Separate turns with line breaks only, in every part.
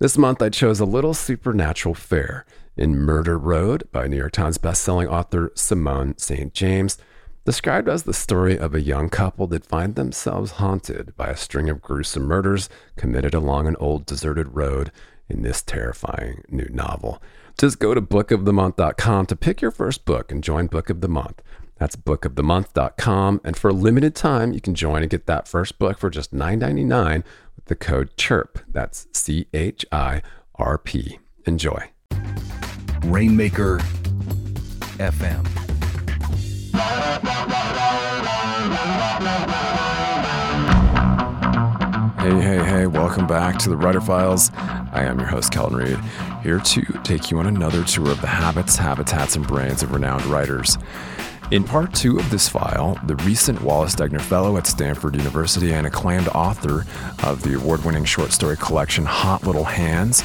This month I chose A Little Supernatural Fair in Murder Road by New York Times bestselling author Simone St. James, described as the story of a young couple that find themselves haunted by a string of gruesome murders committed along an old deserted road in this terrifying new novel. Just go to bookofthemonth.com to pick your first book and join Book of the Month. That's bookofthemonth.com. And for a limited time, you can join and get that first book for just $9.99 with the code CHIRP. That's C H I R P. Enjoy.
Rainmaker FM.
Hey, hey, hey, welcome back to the Writer Files. I am your host, Kelton Reid, here to take you on another tour of the habits, habitats, and brains of renowned writers. In part two of this file, the recent Wallace Stegner Fellow at Stanford University and acclaimed author of the award winning short story collection Hot Little Hands,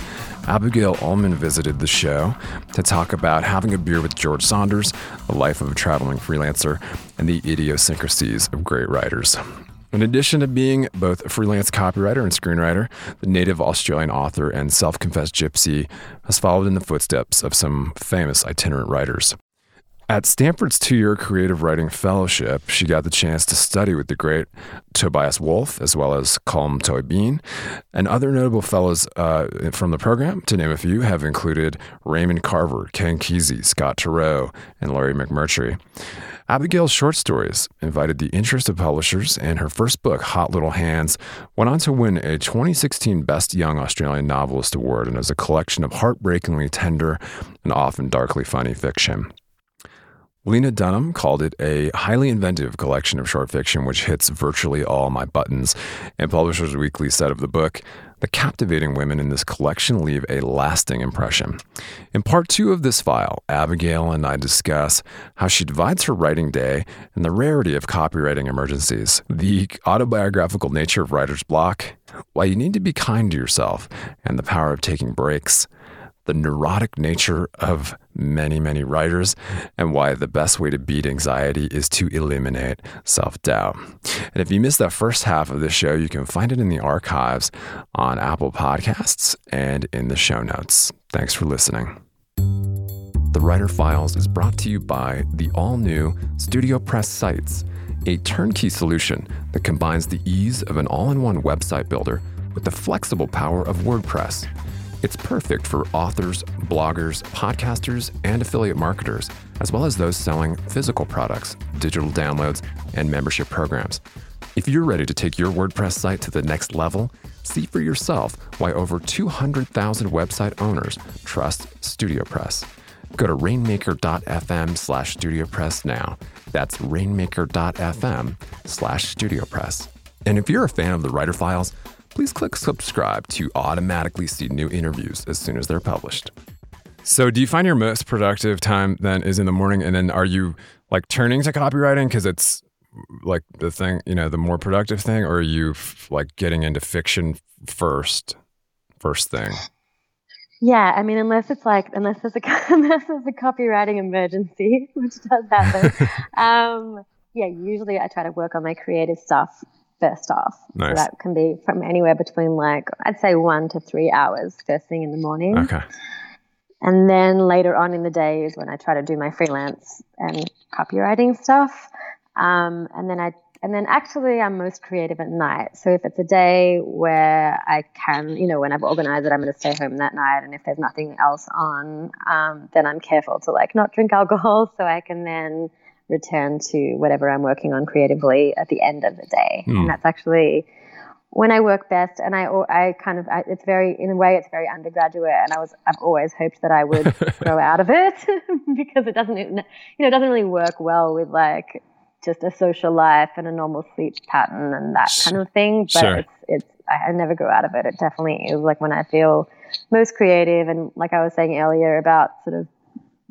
Abigail Ulman visited the show to talk about having a beer with George Saunders, the life of a traveling freelancer, and the idiosyncrasies of great writers. In addition to being both a freelance copywriter and screenwriter, the native Australian author and self confessed gypsy has followed in the footsteps of some famous itinerant writers. At Stanford's two year creative writing fellowship, she got the chance to study with the great Tobias Wolff, as well as Colm Tóibín. And other notable fellows uh, from the program, to name a few, have included Raymond Carver, Ken Kesey, Scott Turow, and Larry McMurtry. Abigail's short stories invited the interest of publishers, and her first book, Hot Little Hands, went on to win a 2016 Best Young Australian Novelist Award and is a collection of heartbreakingly tender and often darkly funny fiction. Lena Dunham called it a highly inventive collection of short fiction which hits virtually all my buttons. And Publishers Weekly said of the book, the captivating women in this collection leave a lasting impression. In part two of this file, Abigail and I discuss how she divides her writing day and the rarity of copywriting emergencies, the autobiographical nature of writer's block, why you need to be kind to yourself, and the power of taking breaks the neurotic nature of many, many writers, and why the best way to beat anxiety is to eliminate self doubt. And if you missed that first half of the show, you can find it in the archives on Apple Podcasts and in the show notes. Thanks for listening. The Writer Files is brought to you by the all new StudioPress Sites, a turnkey solution that combines the ease of an all in one website builder with the flexible power of WordPress. It's perfect for authors, bloggers, podcasters, and affiliate marketers, as well as those selling physical products, digital downloads, and membership programs. If you're ready to take your WordPress site to the next level, see for yourself why over 200,000 website owners trust StudioPress. Go to rainmaker.fm slash StudioPress now. That's rainmaker.fm slash StudioPress. And if you're a fan of the Writer Files, please click subscribe to automatically see new interviews as soon as they're published. So, do you find your most productive time then is in the morning? And then are you like turning to copywriting because it's like the thing, you know, the more productive thing, or are you f- like getting into fiction first, first thing?
Yeah, I mean, unless it's like, unless there's a unless there's a copywriting emergency, which does happen. um, yeah, usually I try to work on my creative stuff first off.
Nice.
So that can be from anywhere between like I'd say one to three hours first thing in the morning.
Okay.
And then later on in the day is when I try to do my freelance and copywriting stuff. Um, and then I and then actually I'm most creative at night. So if it's a day where I can, you know, when I've organized it, I'm going to stay home that night, and if there's nothing else on, um, then I'm careful to like not drink alcohol, so I can then return to whatever I'm working on creatively at the end of the day. Mm. And that's actually when I work best. And I, I kind of, I, it's very, in a way, it's very undergraduate. And I was, I've always hoped that I would grow out of it because it doesn't, you know, it doesn't really work well with like just a social life and a normal sleep pattern and that kind of thing. But sure. it's, it's, I, I never grew out of it. It definitely is like when I feel most creative. And like I was saying earlier about sort of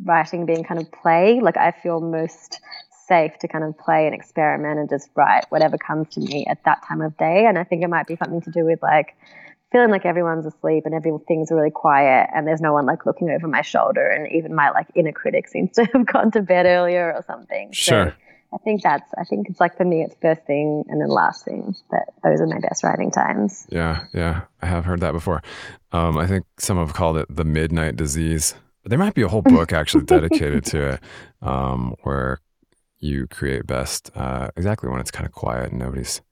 writing being kind of play, like I feel most safe to kind of play and experiment and just write whatever comes to me at that time of day. And I think it might be something to do with like feeling like everyone's asleep and everything's really quiet and there's no one like looking over my shoulder and even my like inner critic seems to have gone to bed earlier or something.
Sure. So
I think that's I think it's like for me it's first thing and then last thing that those are my best writing times.
Yeah, yeah. I have heard that before. Um, I think some have called it the midnight disease. There might be a whole book actually dedicated to it, um, where you create best uh, exactly when it's kind of quiet and nobody's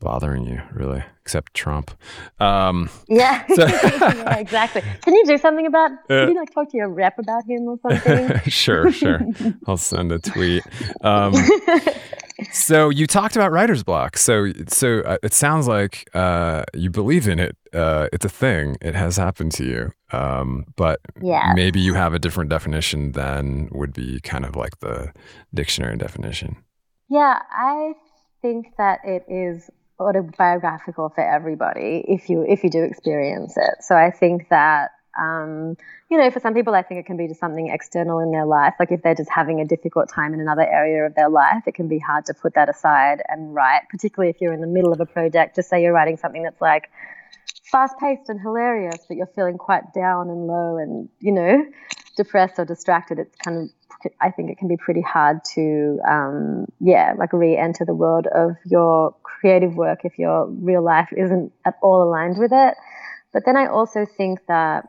bothering you really except trump um,
yeah. So yeah. exactly can you do something about uh, can you like talk to your rep about him or something
sure sure i'll send a tweet um, so you talked about writer's block. So so uh, it sounds like uh, you believe in it. Uh, it's a thing. It has happened to you. Um, but
yeah.
maybe you have a different definition than would be kind of like the dictionary definition.
Yeah, I think that it is autobiographical for everybody if you if you do experience it. So I think that um, you know, for some people, I think it can be just something external in their life. Like if they're just having a difficult time in another area of their life, it can be hard to put that aside and write, particularly if you're in the middle of a project. Just say you're writing something that's like fast paced and hilarious, but you're feeling quite down and low and, you know, depressed or distracted. It's kind of, I think it can be pretty hard to, um, yeah, like re enter the world of your creative work if your real life isn't at all aligned with it. But then I also think that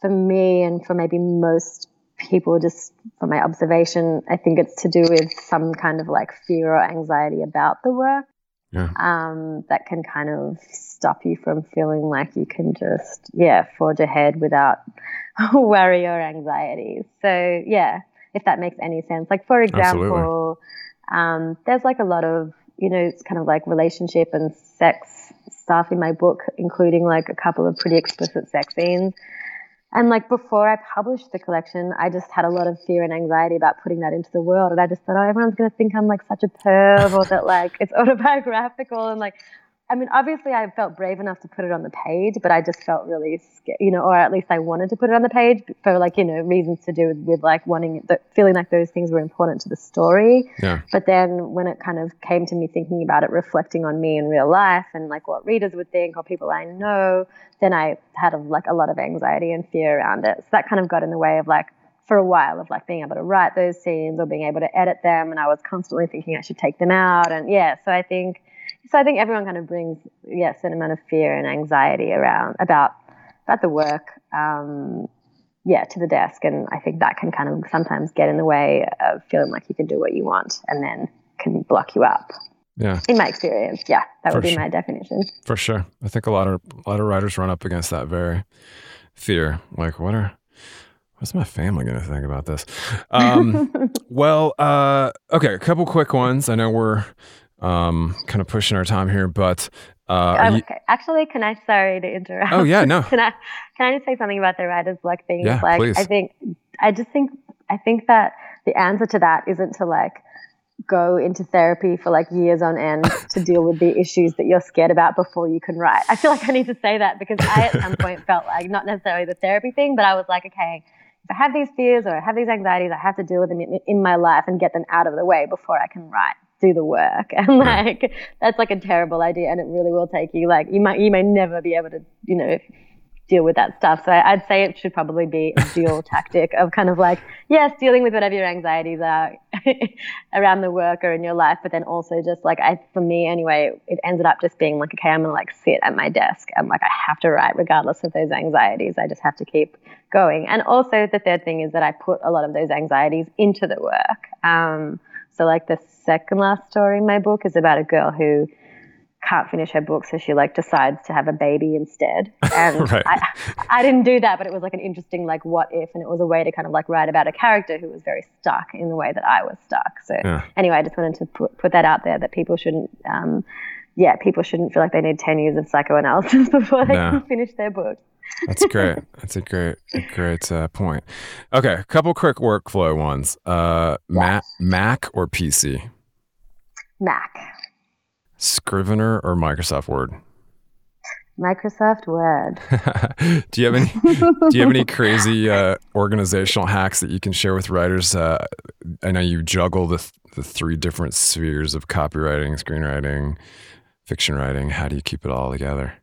for me and for maybe most people, just from my observation, I think it's to do with some kind of like fear or anxiety about the work.
Yeah.
Um, that can kind of stop you from feeling like you can just, yeah, forge ahead without worry or anxiety. So, yeah, if that makes any sense. Like, for example, um, there's like a lot of, you know, it's kind of like relationship and sex stuff in my book, including like a couple of pretty explicit sex scenes. And like before I published the collection, I just had a lot of fear and anxiety about putting that into the world. And I just thought, oh, everyone's going to think I'm like such a perv or that like it's autobiographical. And like, I mean, obviously I felt brave enough to put it on the page, but I just felt really scared, you know, or at least I wanted to put it on the page for like, you know, reasons to do with, with like wanting, the, feeling like those things were important to the story.
Yeah.
But then when it kind of came to me thinking about it, reflecting on me in real life and like what readers would think or people I know, then I had a, like a lot of anxiety and fear around it. So that kind of got in the way of like, for a while of like being able to write those scenes or being able to edit them. And I was constantly thinking I should take them out. And yeah, so I think so I think everyone kind of brings, yeah, a certain amount of fear and anxiety around about about the work, um, yeah, to the desk, and I think that can kind of sometimes get in the way of feeling like you can do what you want, and then can block you up.
Yeah.
In my experience, yeah, that would be sure. my definition.
For sure, I think a lot of a lot of writers run up against that very fear. Like, what are What's my family going to think about this? Um, well, uh, okay, a couple quick ones. I know we're um, kind of pushing our time here, but uh,
you... okay. Actually, can I? Sorry to interrupt.
Oh yeah, no.
can I? Can I just say something about the writer's block thing?
Yeah,
like,
please.
I think, I just think, I think that the answer to that isn't to like go into therapy for like years on end to deal with the issues that you're scared about before you can write. I feel like I need to say that because I at some point felt like not necessarily the therapy thing, but I was like, okay, if I have these fears or I have these anxieties, I have to deal with them in my life and get them out of the way before I can write do the work. And like that's like a terrible idea and it really will take you like you might you may never be able to you know deal with that stuff. So i'd say it should probably be a dual tactic of kind of like yes dealing with whatever your anxieties are around the work or in your life but then also just like i for me anyway it ended up just being like okay i'm gonna like sit at my desk and like i have to write regardless of those anxieties. I just have to keep going. And also the third thing is that i put a lot of those anxieties into the work. Um, so like the second last story in my book is about a girl who can't finish her book, so she like decides to have a baby instead. And right. I, I didn't do that, but it was like an interesting like what if, and it was a way to kind of like write about a character who was very stuck in the way that I was stuck. So yeah. anyway, I just wanted to put put that out there that people shouldn't. Um, yeah, people shouldn't feel like they need 10 years of psychoanalysis before they no. can finish their book.
That's great. That's a great, a great uh, point. Okay, a couple quick workflow ones. Uh, yes. Mac, Mac or PC?
Mac.
Scrivener or Microsoft Word?
Microsoft Word.
do you have any Do you have any crazy uh, organizational hacks that you can share with writers? Uh, I know you juggle the th- the three different spheres of copywriting, screenwriting, fiction writing. How do you keep it all together?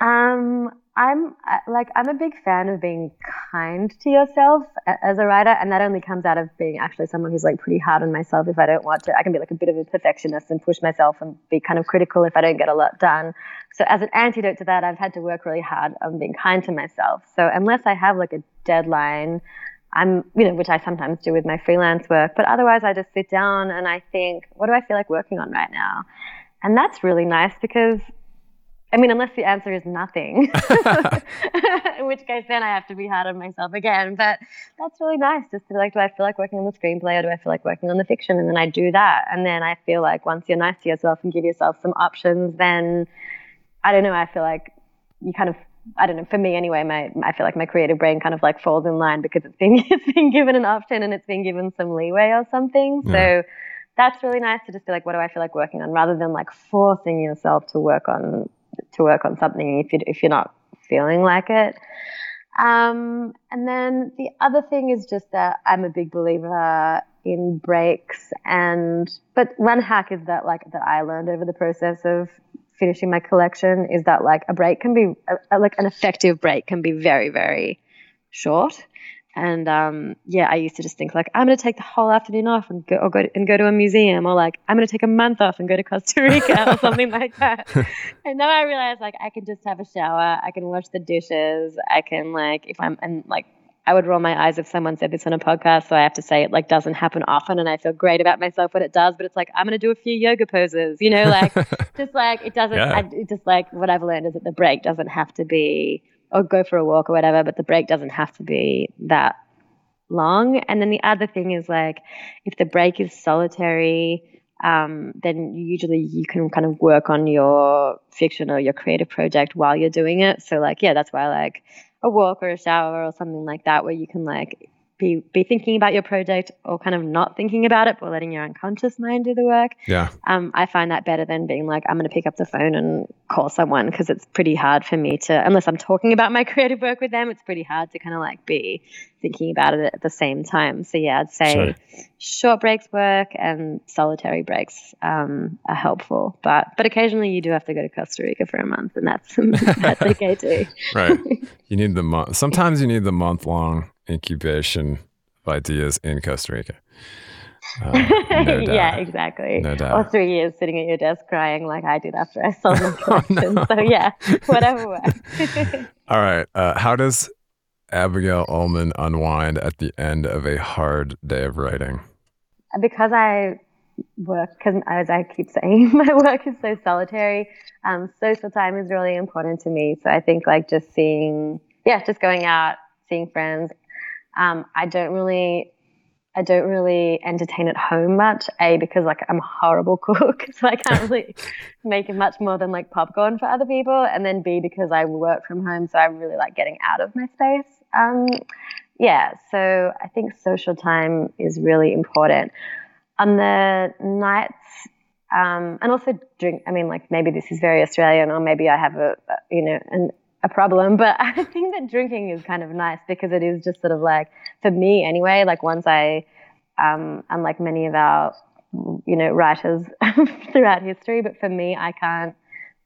Um, I'm uh, like I'm a big fan of being kind to yourself as a writer, and that only comes out of being actually someone who's like pretty hard on myself. If I don't want to, I can be like a bit of a perfectionist and push myself and be kind of critical if I don't get a lot done. So as an antidote to that, I've had to work really hard on being kind to myself. So unless I have like a deadline, I'm you know which I sometimes do with my freelance work, but otherwise I just sit down and I think, what do I feel like working on right now? And that's really nice because I mean, unless the answer is nothing, in which case then I have to be hard on myself again. But that's really nice just to be like, do I feel like working on the screenplay or do I feel like working on the fiction? And then I do that. And then I feel like once you're nice to yourself and give yourself some options, then I don't know, I feel like you kind of I don't know, for me anyway, my I feel like my creative brain kind of like falls in line because it's been it's been given an option and it's been given some leeway or something. Yeah. So that's really nice to just be like, what do I feel like working on, rather than like forcing yourself to work on to work on something if you if you're not feeling like it. Um, and then the other thing is just that I'm a big believer in breaks and but one hack is that like that I learned over the process of finishing my collection is that like a break can be a, like an effective break can be very very short and um, yeah, I used to just think like I'm going to take the whole afternoon off and go, or go to, and go to a museum, or like I'm going to take a month off and go to Costa Rica or something like that. And now I realize like I can just have a shower, I can wash the dishes, I can like if I'm and like I would roll my eyes if someone said this on a podcast, so I have to say it like doesn't happen often, and I feel great about myself when it does. But it's like I'm going to do a few yoga poses, you know, like just like it doesn't. Yeah. I, just like what I've learned is that the break doesn't have to be or go for a walk or whatever, but the break doesn't have to be that long. And then the other thing is like if the break is solitary, um, then usually you can kind of work on your fiction or your creative project while you're doing it. So like yeah, that's why like a walk or a shower or something like that where you can like be be thinking about your project or kind of not thinking about it, but letting your unconscious mind do the work.
Yeah.
Um, I find that better than being like, I'm going to pick up the phone and call someone because it's pretty hard for me to, unless I'm talking about my creative work with them, it's pretty hard to kind of like be thinking about it at the same time. So yeah, I'd say sure. short breaks work and solitary breaks um, are helpful, but but occasionally you do have to go to Costa Rica for a month, and that's that's okay too.
right. You need the month. Sometimes you need the month long incubation of ideas in Costa Rica.
Uh, no yeah, exactly. No doubt. Or three years sitting at your desk crying like I did after I sold the collection. oh, no. So yeah, whatever works.
All right. Uh, how does Abigail Ulman unwind at the end of a hard day of writing?
Because I work, because as I keep saying, my work is so solitary. Um, social time is really important to me. So I think like just seeing, yeah, just going out, seeing friends, um, I don't really I don't really entertain at home much. A because like I'm a horrible cook, so I can't really make it much more than like popcorn for other people. And then B because I work from home, so I really like getting out of my space. Um, yeah, so I think social time is really important. On the nights, um, and also drink. I mean, like maybe this is very Australian, or maybe I have a, a you know an a problem. But I think that drinking is kind of nice because it is just sort of like, for me anyway, like once I, um, unlike many of our, you know, writers throughout history, but for me, I can't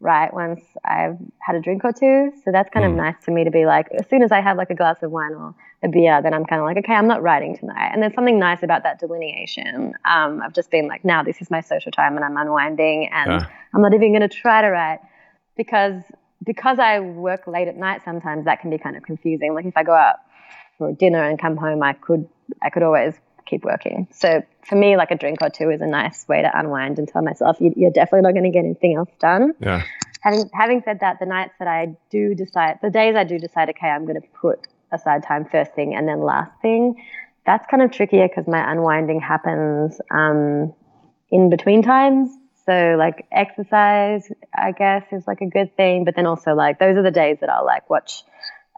write once I've had a drink or two. So that's kind mm. of nice for me to be like, as soon as I have like a glass of wine or a beer, then I'm kind of like, okay, I'm not writing tonight. And there's something nice about that delineation. Um, I've just been like, now this is my social time and I'm unwinding and yeah. I'm not even going to try to write because because I work late at night sometimes that can be kind of confusing. Like if I go out for dinner and come home, I could I could always keep working. So for me, like a drink or two is a nice way to unwind and tell myself you, are definitely not going to get anything else done.
Yeah.
Having having said that, the nights that I do decide, the days I do decide, okay, I'm going to put aside time first thing and then last thing. That's kind of trickier because my unwinding happens um, in between times. So like exercise, I guess, is like a good thing. But then also like those are the days that I'll like watch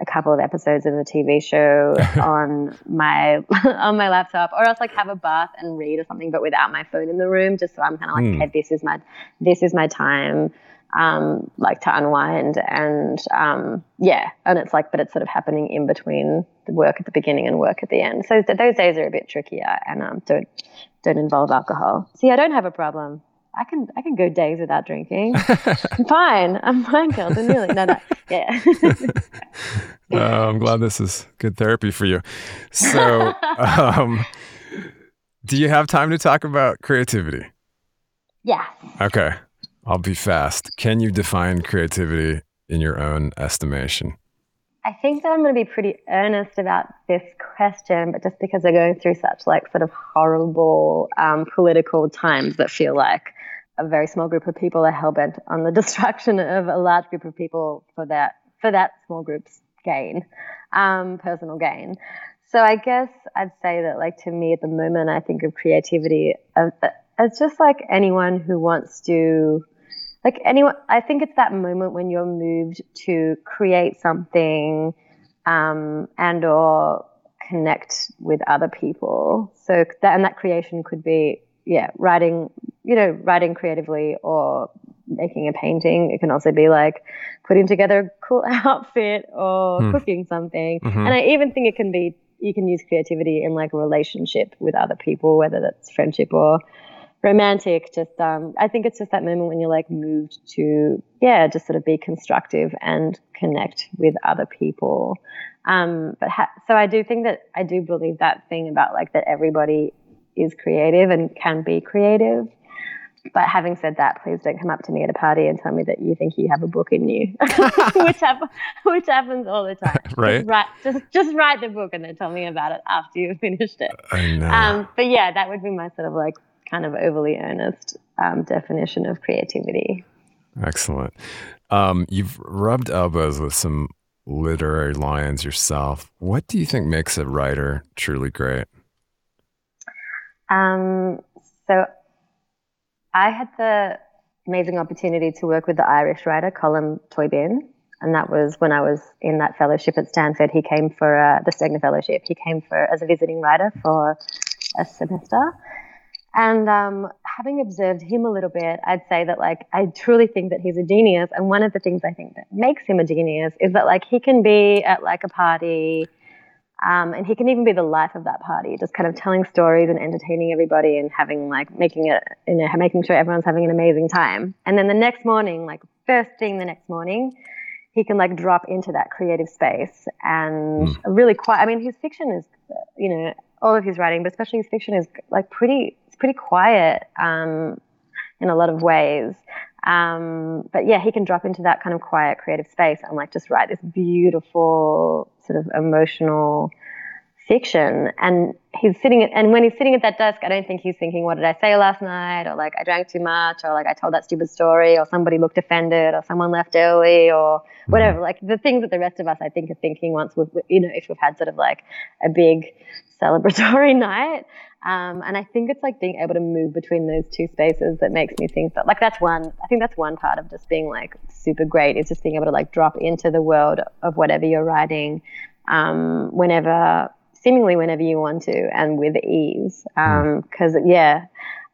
a couple of episodes of a TV show on my on my laptop, or else like have a bath and read or something, but without my phone in the room, just so I'm kind of like, mm. okay, this is my this is my time, um, like to unwind and um, yeah, and it's like, but it's sort of happening in between the work at the beginning and work at the end. So th- those days are a bit trickier and um, don't don't involve alcohol. See, I don't have a problem. I can I can go days without drinking. I'm fine. I'm fine, Kelton. Really, no, no, yeah.
uh, I'm glad this is good therapy for you. So, um, do you have time to talk about creativity?
Yeah.
Okay, I'll be fast. Can you define creativity in your own estimation?
I think that I'm going to be pretty earnest about this question, but just because they're going through such like sort of horrible um, political times that feel like a very small group of people are hell bent on the destruction of a large group of people for that for that small group's gain, um, personal gain. So I guess I'd say that like to me at the moment, I think of creativity as, just like anyone who wants to like anyone i think it's that moment when you're moved to create something um, and or connect with other people so that and that creation could be yeah writing you know writing creatively or making a painting it can also be like putting together a cool outfit or hmm. cooking something mm-hmm. and i even think it can be you can use creativity in like a relationship with other people whether that's friendship or romantic. Just um, I think it's just that moment when you're like moved to yeah, just sort of be constructive and connect with other people. Um, but ha- so I do think that I do believe that thing about like that everybody is creative and can be creative. But having said that, please don't come up to me at a party and tell me that you think you have a book in you, which, happen, which happens all the time.
Right.
Just write, just, just write the book and then tell me about it after you've finished it.
I know.
Um, but yeah, that would be my sort of like kind of overly earnest um, definition of creativity.
Excellent. Um, you've rubbed elbows with some literary lions yourself. What do you think makes a writer truly great?
Um, so I had the amazing opportunity to work with the Irish writer Colm Tóibín, and that was when I was in that fellowship at Stanford. He came for uh, the Stegner Fellowship. He came for as a visiting writer for a semester, and um, having observed him a little bit, I'd say that like I truly think that he's a genius. And one of the things I think that makes him a genius is that like he can be at like a party, um, and he can even be the life of that party, just kind of telling stories and entertaining everybody and having like making it, you know, making sure everyone's having an amazing time. And then the next morning, like first thing the next morning, he can like drop into that creative space and mm. really quiet. I mean, his fiction is, you know, all of his writing, but especially his fiction is like pretty it's pretty quiet um, in a lot of ways. Um, but yeah, he can drop into that kind of quiet, creative space and like just write this beautiful, sort of emotional fiction. And he's sitting, at, and when he's sitting at that desk, I don't think he's thinking, "What did I say last night?" or like, "I drank too much," or like, "I told that stupid story," or somebody looked offended, or someone left early, or whatever. Mm-hmm. Like the things that the rest of us, I think, are thinking once we've, you know, if we've had sort of like a big celebratory night. Um, and I think it's like being able to move between those two spaces that makes me think that like that's one I think that's one part of just being like super great is just being able to like drop into the world of whatever you're writing um, whenever seemingly whenever you want to and with ease because hmm. um, yeah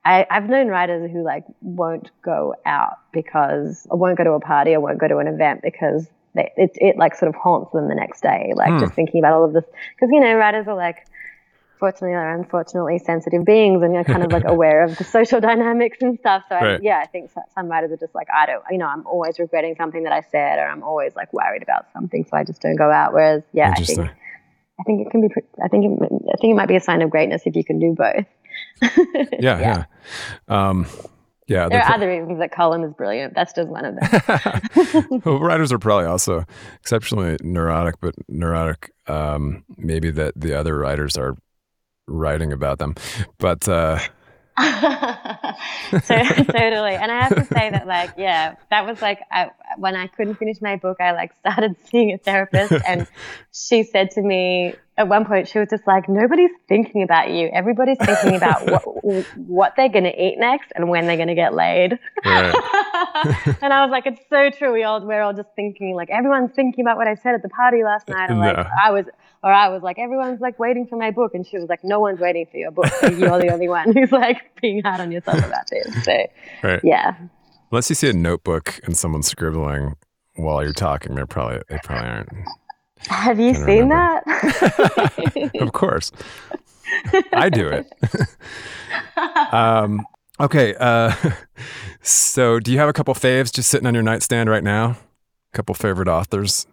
I, have known writers who like won't go out because or won't go to a party or won't go to an event because they, it, it like sort of haunts them the next day like hmm. just thinking about all of this because you know writers are like fortunately or unfortunately sensitive beings and you're kind of like aware of the social dynamics and stuff. So right. I, yeah, I think some writers are just like, I don't, you know, I'm always regretting something that I said, or I'm always like worried about something. So I just don't go out. Whereas, yeah, I think, I think it can be, I think it, I think it might be a sign of greatness if you can do both.
yeah. Yeah. yeah. Um, yeah,
there are other reasons that Colm is brilliant. That's just one of
them. well, writers are probably also exceptionally neurotic, but neurotic. Um, maybe that the other writers are writing about them. But uh,
so, totally. And I have to say that, like, yeah, that was like I, when I couldn't finish my book, I like started seeing a therapist, and she said to me at one point, she was just like, "Nobody's thinking about you. Everybody's thinking about what what they're going to eat next and when they're going to get laid." Right. and I was like, "It's so true. We all we're all just thinking like everyone's thinking about what I said at the party last night, and like I was." Or I was like, everyone's like waiting for my book, and she was like, no one's waiting for your book. you're the only one who's like being hard on yourself about this. So, right. yeah.
Unless you see a notebook and someone's scribbling while you're talking, they're probably they probably aren't.
Have you seen remember. that?
of course, I do it. um, okay, uh, so do you have a couple faves just sitting on your nightstand right now? A couple favorite authors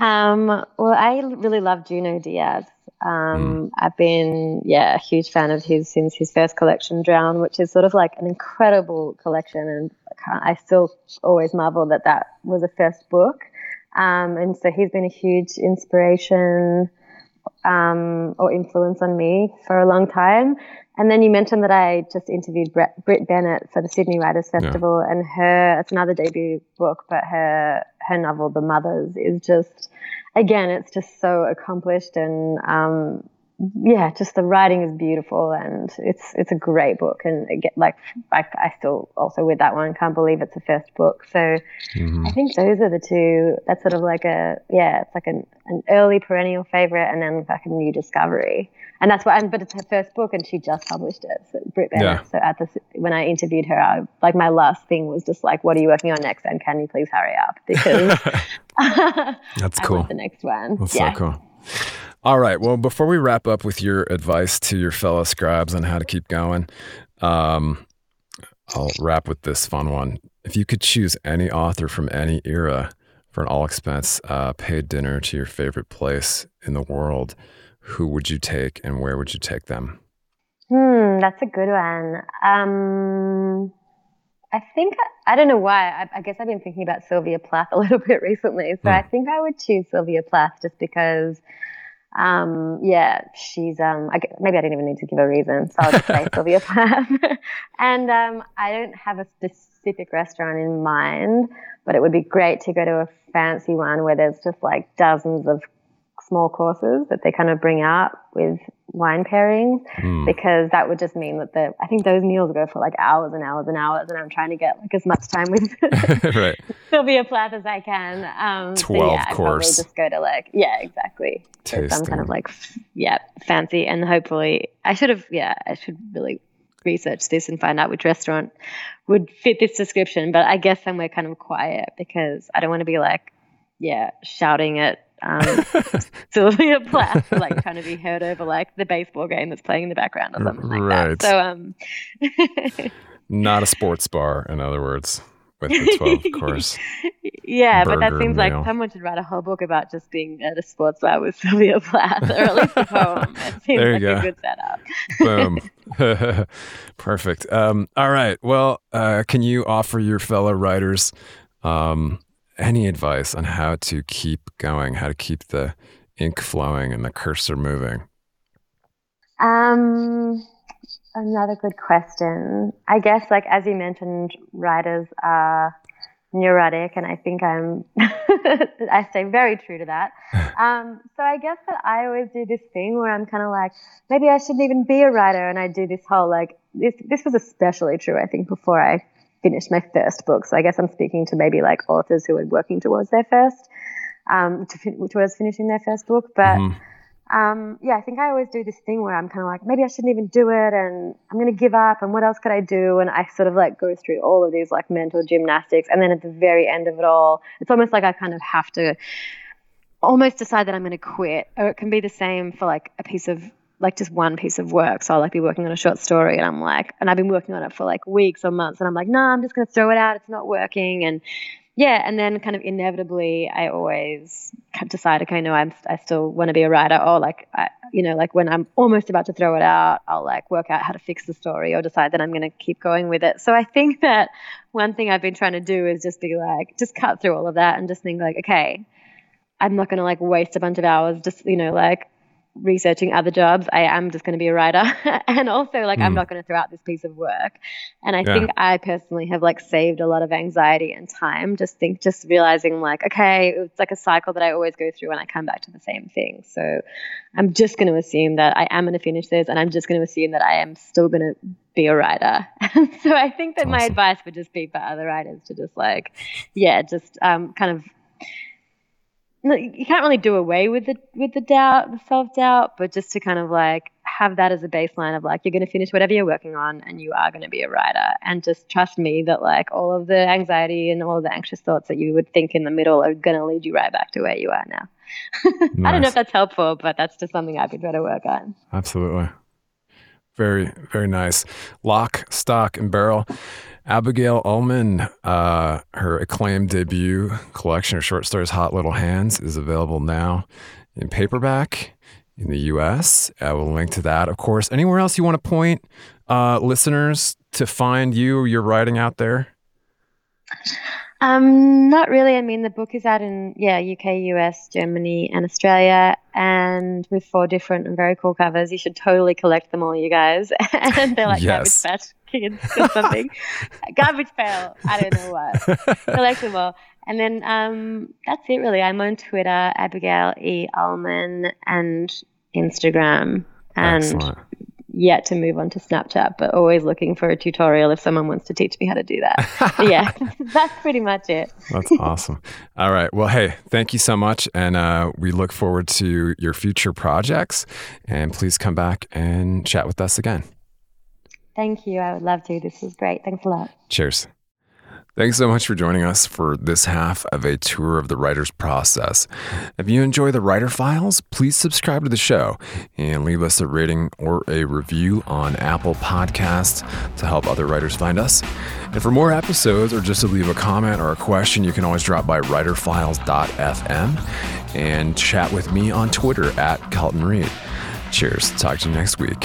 um, well, I really love Junot Diaz. Um, mm. I've been, yeah, a huge fan of his since his first collection, Drown, which is sort of like an incredible collection. And I still always marvel that that was a first book. Um, and so he's been a huge inspiration um, or influence on me for a long time. And then you mentioned that I just interviewed Brit Bennett for the Sydney Writers Festival, yeah. and her it's another debut book, but her her novel The Mothers is just again, it's just so accomplished and um, yeah, just the writing is beautiful and it's it's a great book and get like I, I still also with that one can't believe it's the first book. So mm-hmm. I think those are the two. That's sort of like a yeah, it's like an, an early perennial favorite and then like a new discovery. And that's why, and, but it's her first book and she just published it. So Brit Bennett. Yeah. So at the when I interviewed her, I, like my last thing was just like, "What are you working on next?" And can you please hurry up because
that's cool.
the next one.
That's yeah. so cool. All right. Well, before we wrap up with your advice to your fellow scribes on how to keep going, um, I'll wrap with this fun one. If you could choose any author from any era for an all expense uh, paid dinner to your favorite place in the world, who would you take and where would you take them?
Hmm, that's a good one. Um, I think I don't know why. I, I, guess I've been thinking about Sylvia Plath a little bit recently, so mm. I think I would choose Sylvia Plath just because um, yeah, she's um, I, maybe I didn't even need to give a reason, so I'll just say Sylvia Plath. and um, I don't have a specific restaurant in mind, but it would be great to go to a fancy one where there's just like dozens of small courses that they kind of bring out with wine pairings mm. because that would just mean that the I think those meals go for like hours and hours and hours and I'm trying to get like as much time with right. Sylvia Plath as I can. Um,
Twelve so yeah,
course. just go to like yeah exactly some kind of like yeah fancy and hopefully I should have yeah I should really research this and find out which restaurant would fit this description but I guess somewhere kind of quiet because I don't want to be like yeah shouting at um, Sylvia Plath, like trying to be heard over like the baseball game that's playing in the background or something like right. that. So, um,
not a sports bar, in other words, with the 12 course.
yeah, but that seems meal. like someone should write a whole book about just being at a sports bar with Sylvia Plath, or at least a poem. It seems there you like go. a good setup.
Boom. Perfect. Um, all right. Well, uh, can you offer your fellow writers um, any advice on how to keep going, how to keep the ink flowing and the cursor moving?
Um, another good question. I guess, like as you mentioned, writers are neurotic, and I think I'm. I stay very true to that. Um, so I guess that I always do this thing where I'm kind of like, maybe I shouldn't even be a writer, and I do this whole like this. This was especially true, I think, before I finished my first book. So I guess I'm speaking to maybe like authors who are working towards their first, um, to, towards finishing their first book. But mm-hmm. um, yeah, I think I always do this thing where I'm kind of like, maybe I shouldn't even do it, and I'm going to give up, and what else could I do? And I sort of like go through all of these like mental gymnastics, and then at the very end of it all, it's almost like I kind of have to almost decide that I'm going to quit, or it can be the same for like a piece of like just one piece of work. So I'll like be working on a short story and I'm like, and I've been working on it for like weeks or months and I'm like, no, nah, I'm just going to throw it out. It's not working. And yeah. And then kind of inevitably I always decide, okay, no, I'm, I still want to be a writer or like, I, you know, like when I'm almost about to throw it out, I'll like work out how to fix the story or decide that I'm going to keep going with it. So I think that one thing I've been trying to do is just be like, just cut through all of that and just think like, okay, I'm not going to like waste a bunch of hours just, you know, like researching other jobs, I am just going to be a writer. and also, like, mm. I'm hmm. not going to throw out this piece of work. And I yeah. think I personally have like saved a lot of anxiety and time. Just think, just realizing, like, okay, it's like a cycle that I always go through when I come back to the same thing. So I'm just going to assume that I am going to finish this and I'm just going to assume that I am still going to be a writer. so I think that awesome. my advice would just be for other writers to just like, yeah, just um, kind of you can't really do away with the with the doubt, the self doubt, but just to kind of like have that as a baseline of like you're going to finish whatever you're working on and you are going to be a writer and just trust me that like all of the anxiety and all of the anxious thoughts that you would think in the middle are going to lead you right back to where you are now. nice. I don't know if that's helpful, but that's just something I've been trying to work on.
Absolutely. Very, very nice. Lock, stock, and barrel. Abigail Ulman, uh, her acclaimed debut collection of short stories, Hot Little Hands, is available now in paperback in the US. I will link to that, of course. Anywhere else you want to point uh, listeners to find you, or your writing out there?
Um, not really. I mean, the book is out in yeah UK, US, Germany, and Australia, and with four different and very cool covers. You should totally collect them all, you guys. and they're like yes. garbage patch kids or something. garbage pail. I don't know what. collect them all. And then um, that's it, really. I'm on Twitter, Abigail E. Ulman, and Instagram. And Excellent yet to move on to Snapchat, but always looking for a tutorial if someone wants to teach me how to do that. yeah, that's pretty much it.
that's awesome. All right. Well, hey, thank you so much. And uh, we look forward to your future projects. And please come back and chat with us again.
Thank you. I would love to. This was great. Thanks a lot.
Cheers. Thanks so much for joining us for this half of a tour of the writer's process. If you enjoy the Writer Files, please subscribe to the show and leave us a rating or a review on Apple Podcasts to help other writers find us. And for more episodes or just to leave a comment or a question, you can always drop by writerfiles.fm and chat with me on Twitter at Kelton Reid. Cheers. Talk to you next week.